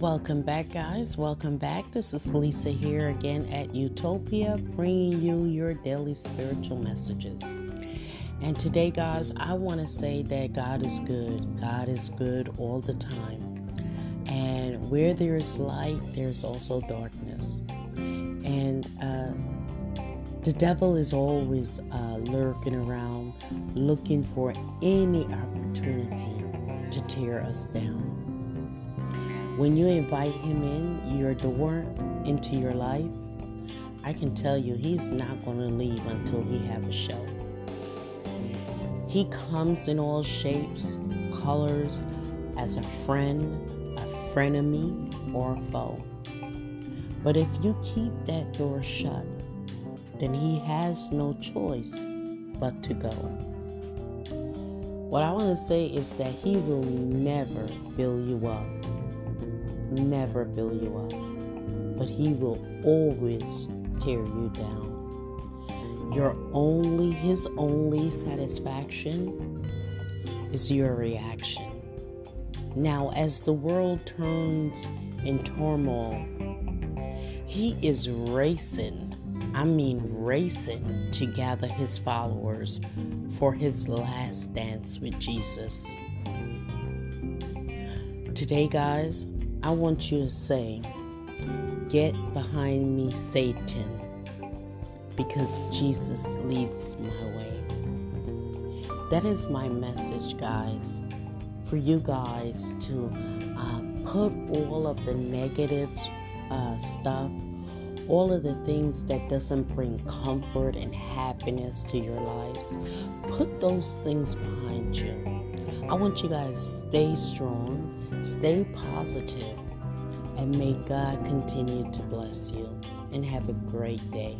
Welcome back, guys. Welcome back. This is Lisa here again at Utopia, bringing you your daily spiritual messages. And today, guys, I want to say that God is good. God is good all the time. And where there is light, there's also darkness. And uh, the devil is always uh, lurking around, looking for any opportunity to tear us down. When you invite him in your door into your life, I can tell you he's not going to leave until he have a show. He comes in all shapes, colors, as a friend, a frenemy, or a foe. But if you keep that door shut, then he has no choice but to go. What I want to say is that he will never build you up never build you up, but He will always tear you down. Your only, His only satisfaction is your reaction. Now, as the world turns in turmoil, He is racing. I mean, racing to gather his followers for his last dance with Jesus. Today, guys, I want you to say, Get behind me, Satan, because Jesus leads my way. That is my message, guys, for you guys to uh, put all of the negative uh, stuff, all of the things that doesn't bring comfort and happiness to your lives, put those things behind you. I want you guys to stay strong Stay positive, and may God continue to bless you. And have a great day.